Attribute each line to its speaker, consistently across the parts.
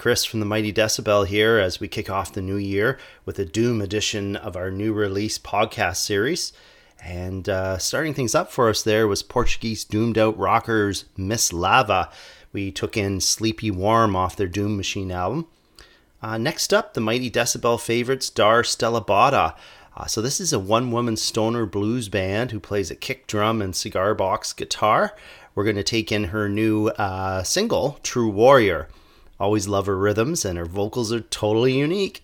Speaker 1: Chris from the Mighty Decibel here as we kick off the new year with a Doom edition of our new release podcast series. And uh, starting things up for us there was Portuguese doomed out rockers Miss Lava. We took in Sleepy Warm off their Doom Machine album. Uh, next up, the Mighty Decibel favorites Dar Stellabotta. Uh, so this is a one-woman stoner blues band who plays a kick drum and cigar box guitar. We're going to take in her new uh, single, True Warrior. Always love her rhythms, and her vocals are totally unique.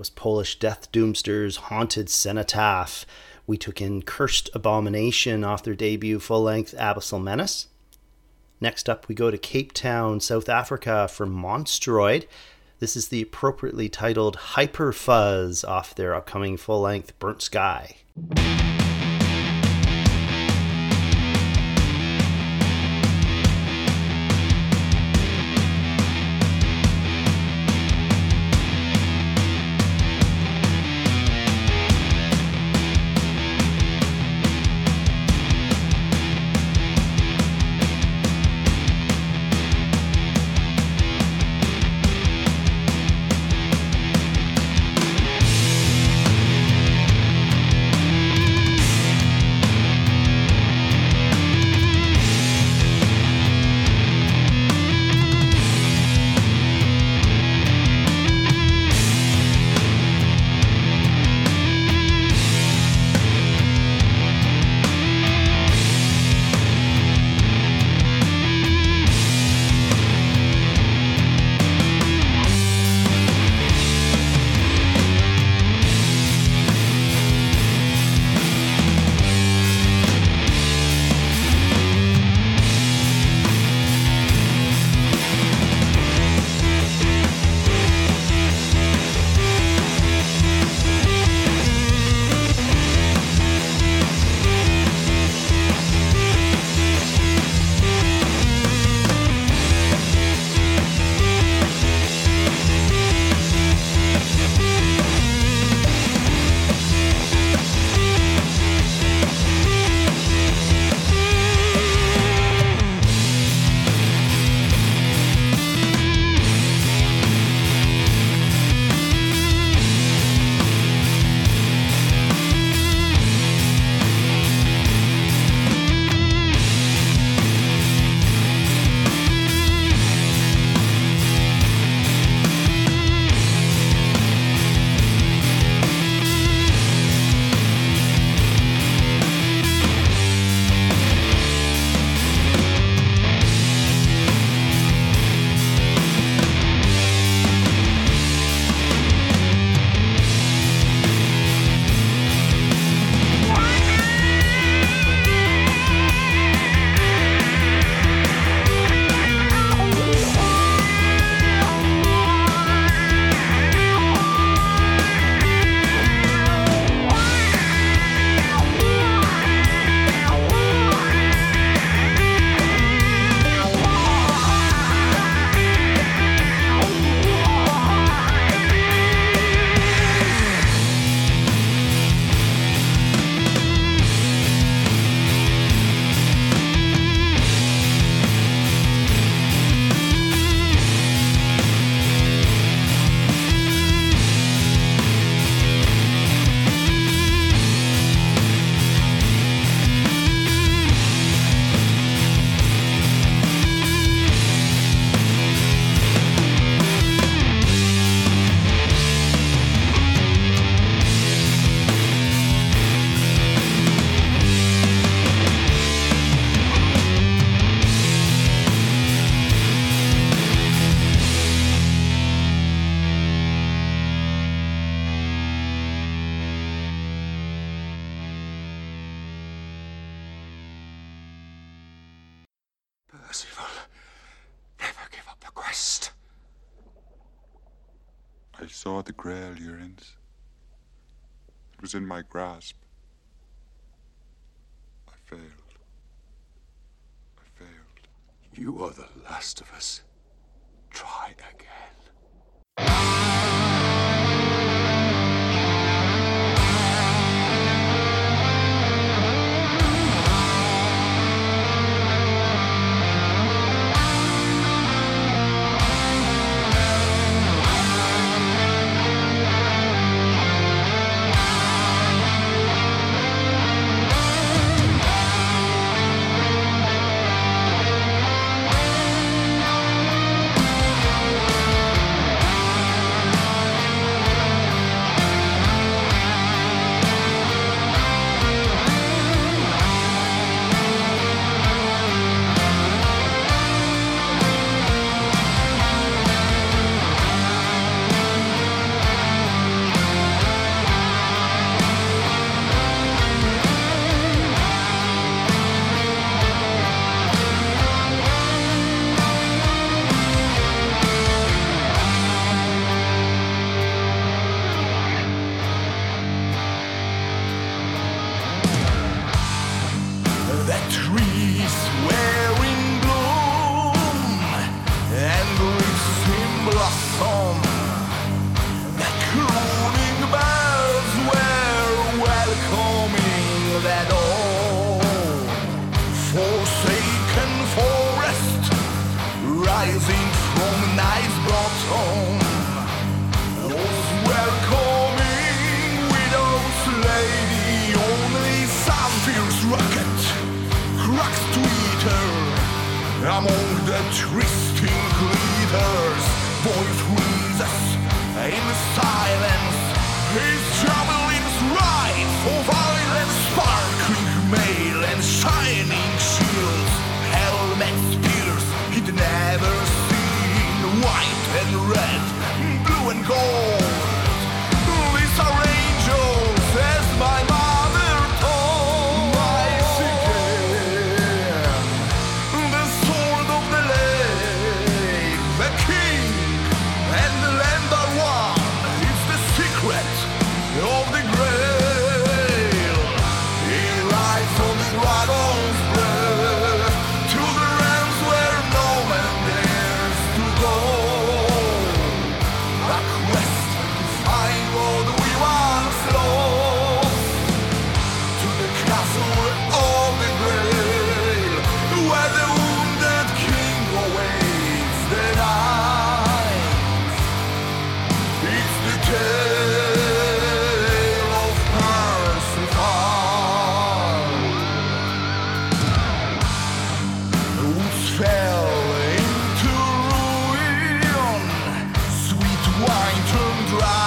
Speaker 1: Was Polish Death Doomster's Haunted Cenotaph. We took in Cursed Abomination off their debut full length Abyssal Menace. Next up, we go to Cape Town, South Africa for Monstroid. This is the appropriately titled Hyper Fuzz off their upcoming full length Burnt Sky.
Speaker 2: Was in my grasp. I failed. I failed.
Speaker 3: You are the last of us. Try again.
Speaker 4: Iraq's tweeter Among the twisting leaders, boy freezes in silence. His
Speaker 5: trouble. drive.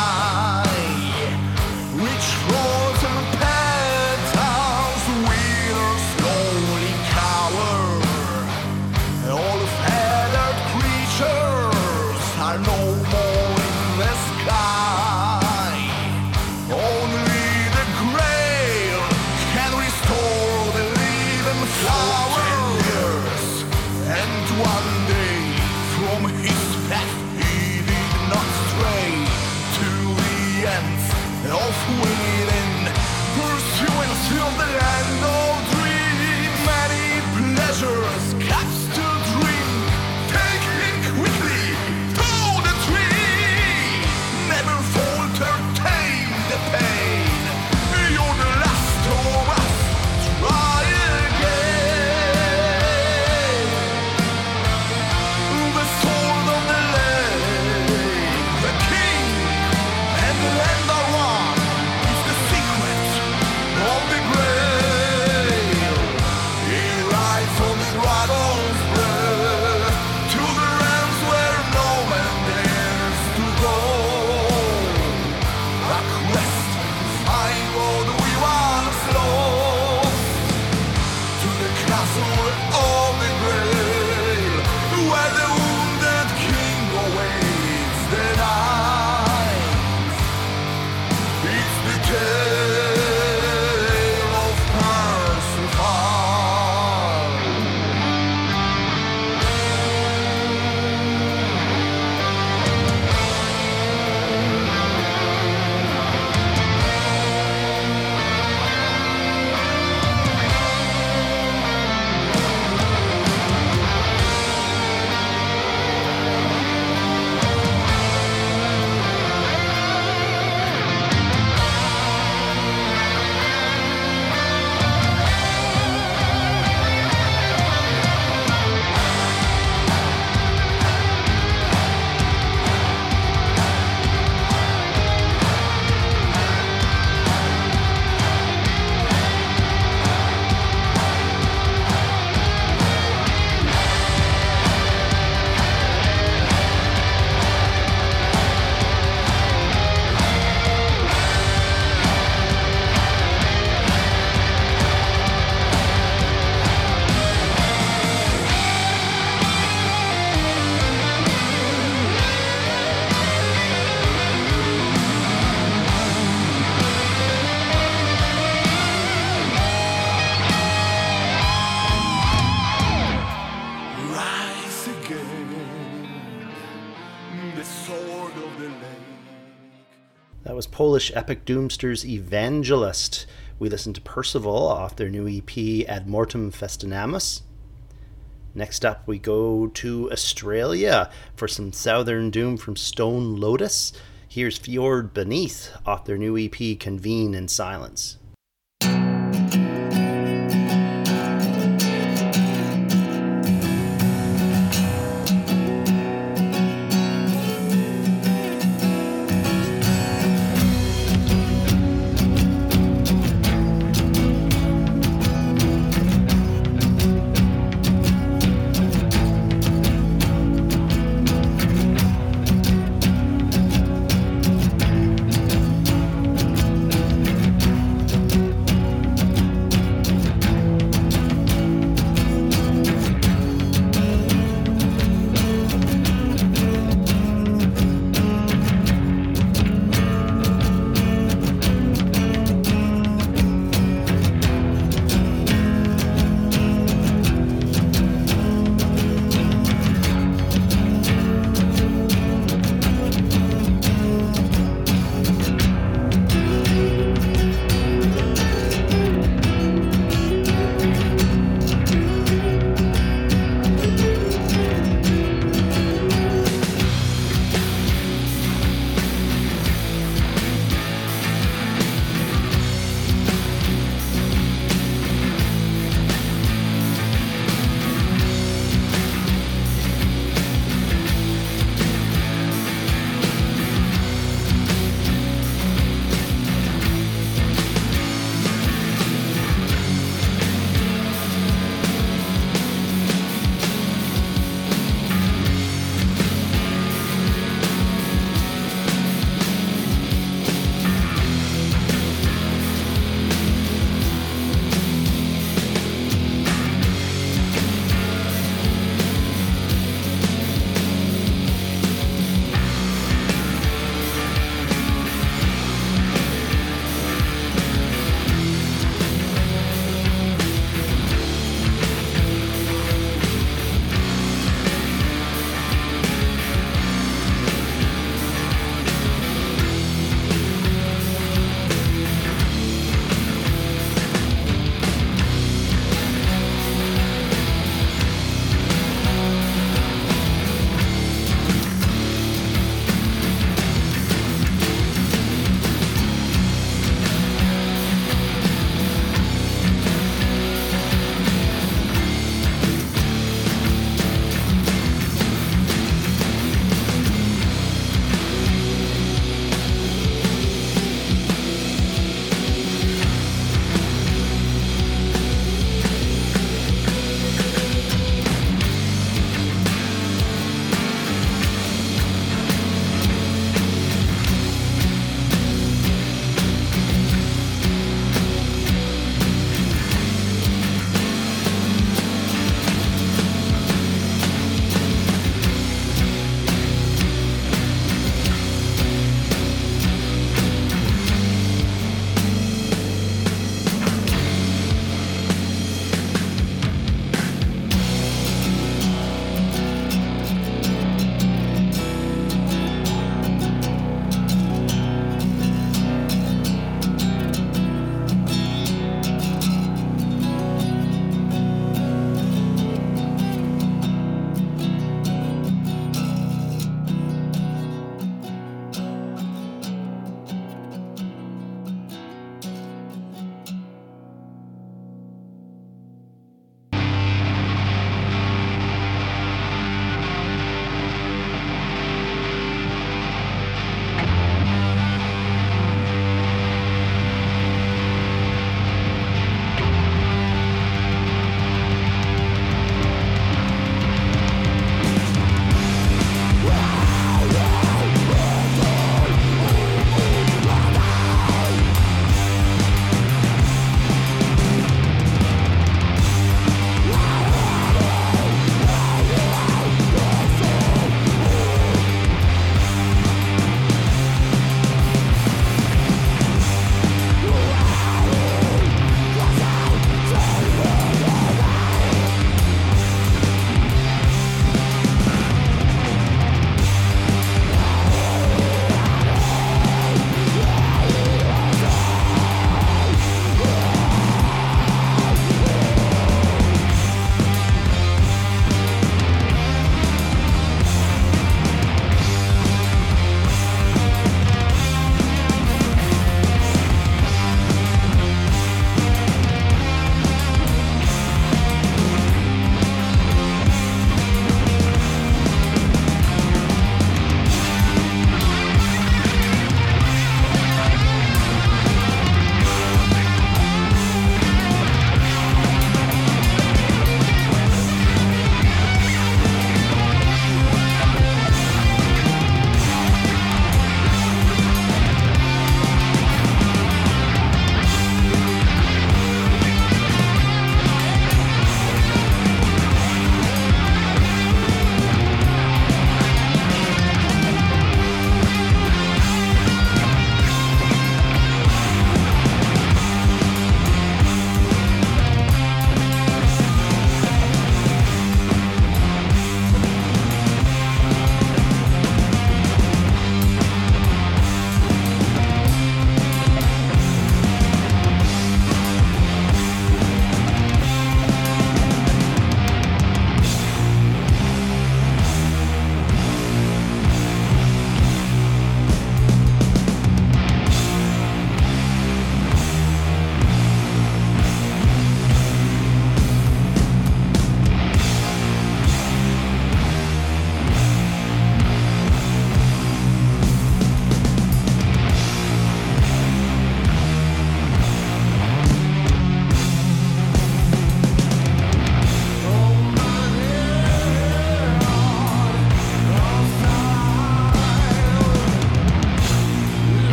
Speaker 5: Polish epic doomsters Evangelist. We listened to Percival off their new EP Ad Mortem Festinamus. Next up, we go to Australia for some Southern Doom from Stone Lotus. Here's Fjord Beneath off their new EP Convene in Silence.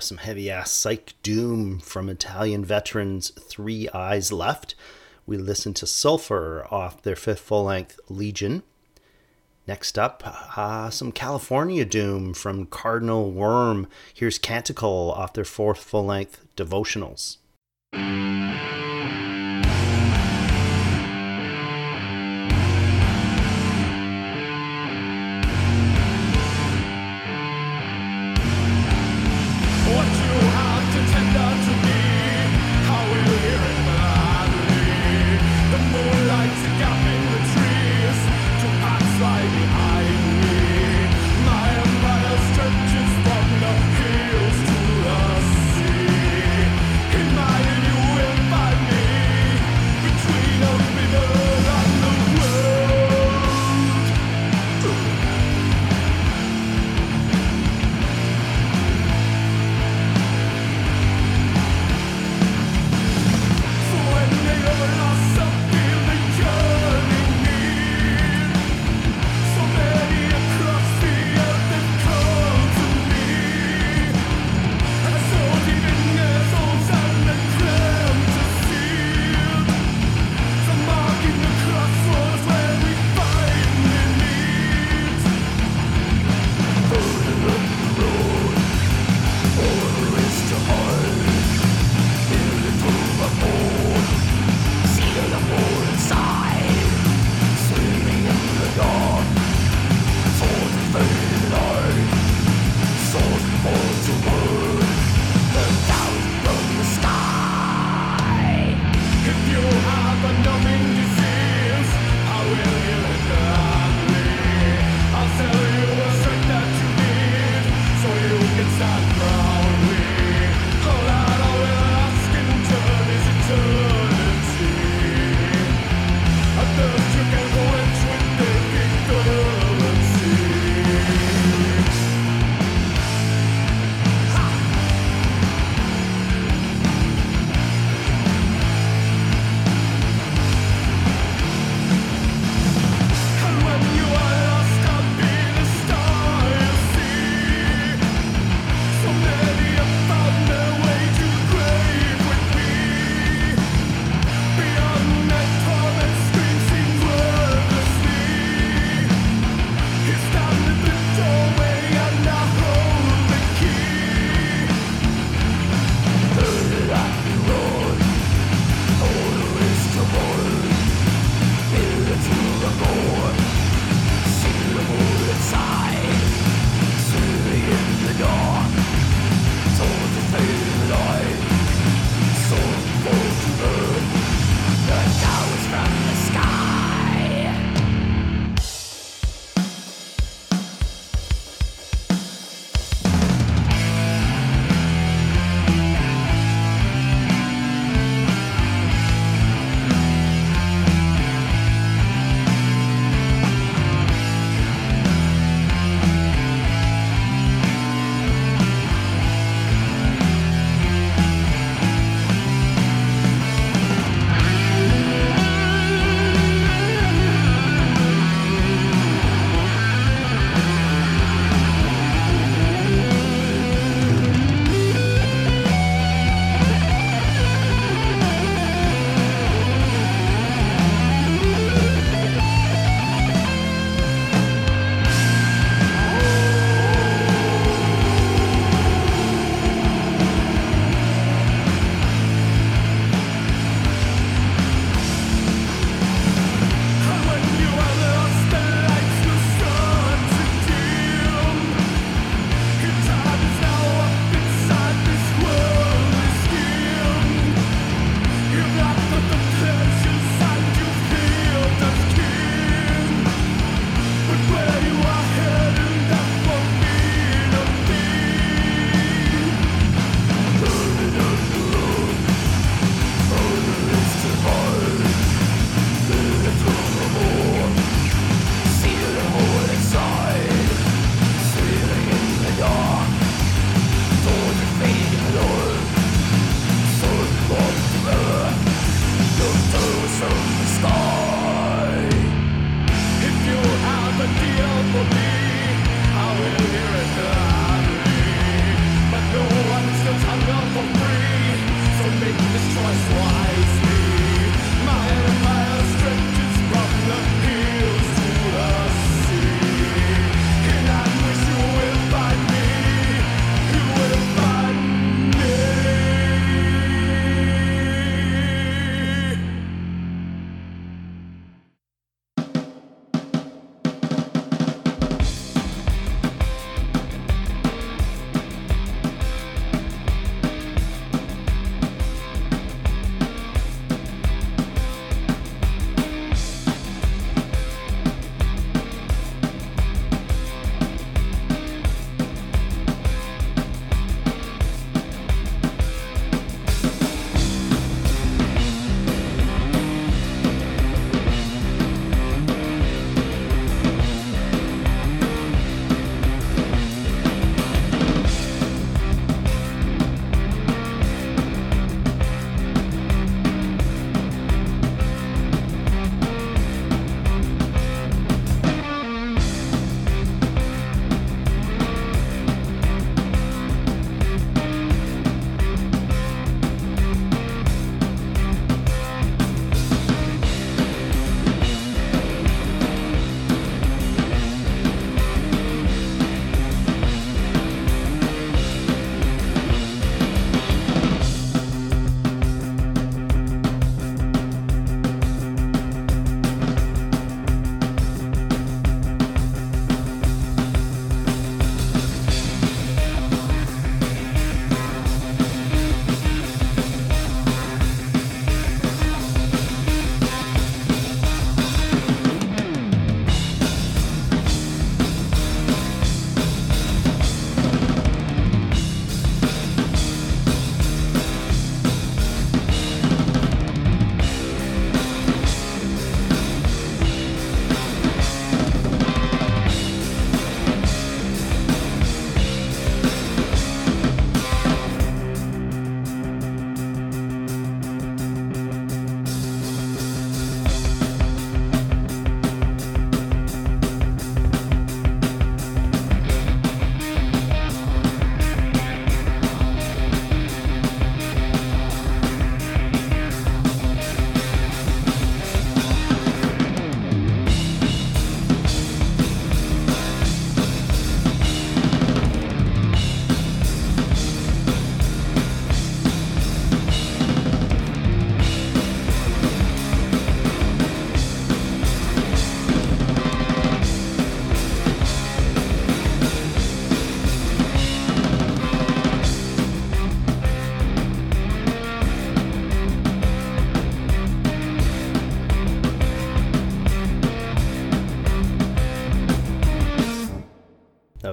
Speaker 1: Was some heavy ass psych doom from Italian veterans Three Eyes Left. We listened to Sulfur off their fifth full length Legion. Next up, uh, some California doom from Cardinal Wyrm. Here's Canticle off their fourth full length Devotionals.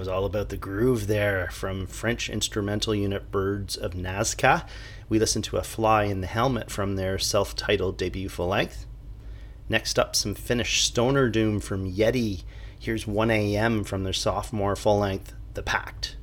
Speaker 6: Was all about the groove there from French instrumental unit Birds of Nazca. We listened to A Fly in the Helmet from their self titled debut full length. Next up, some Finnish stoner doom from Yeti. Here's 1am from their sophomore full length, The Pact.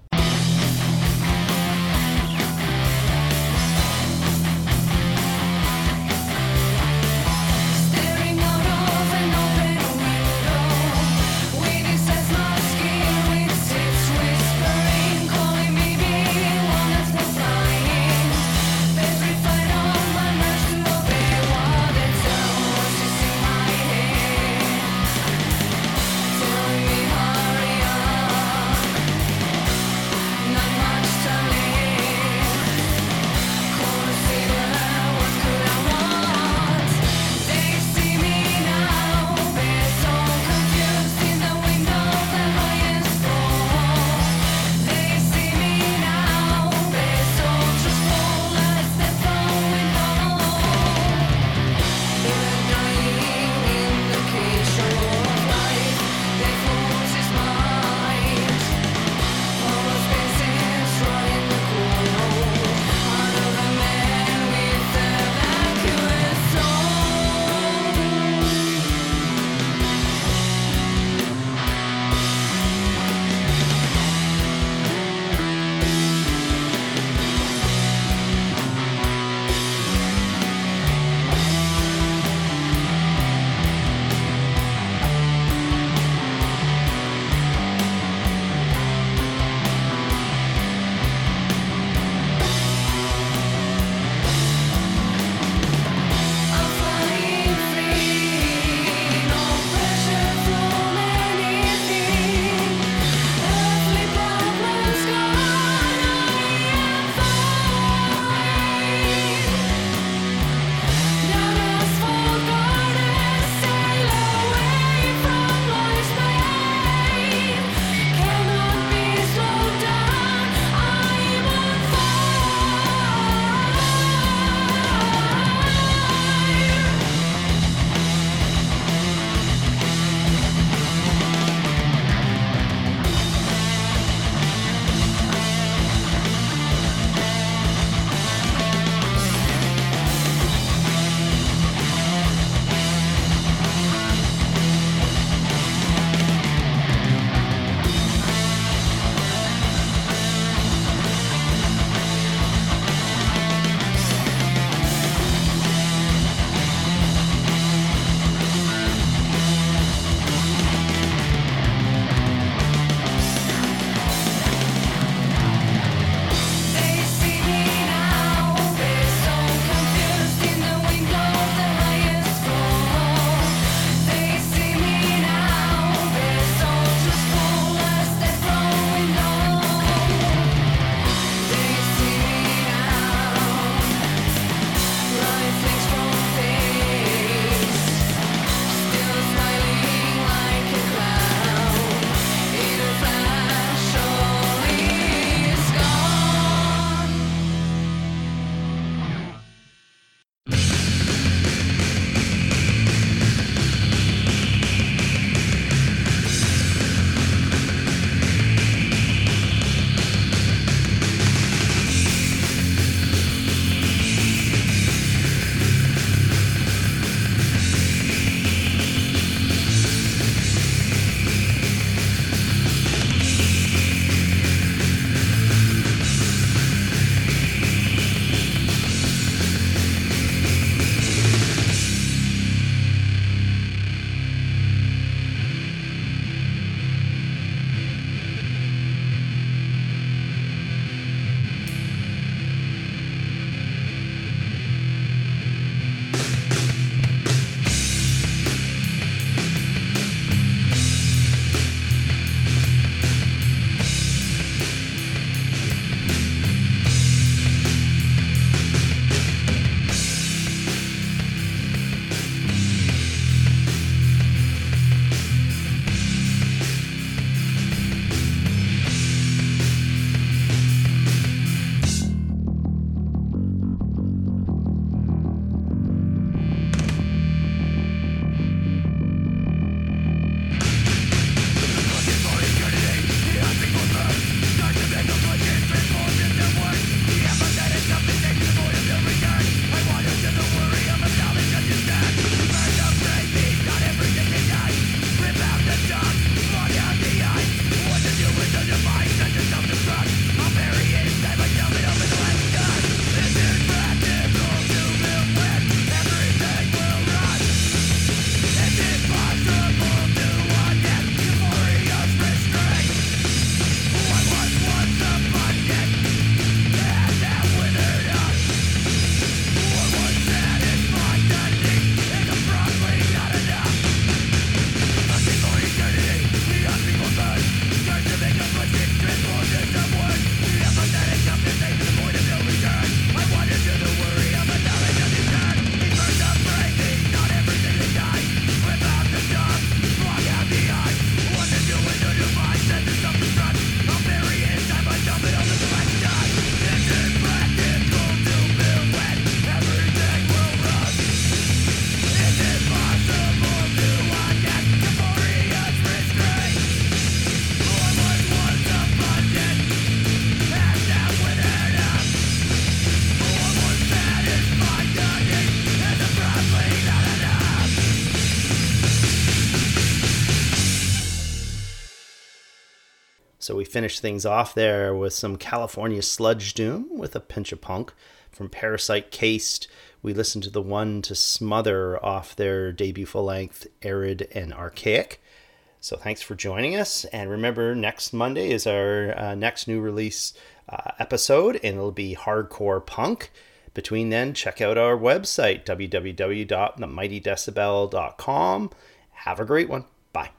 Speaker 1: Finished things off there with some California sludge doom with a pinch of punk from Parasite Caste. We listened to the one to Smother off their debut full length Arid and Archaic. So thanks for joining us. And remember, next Monday is our uh, next new release uh, episode, and it'll be hardcore punk. Between then, check out our website, www.themightydecibel.com. Have a great one.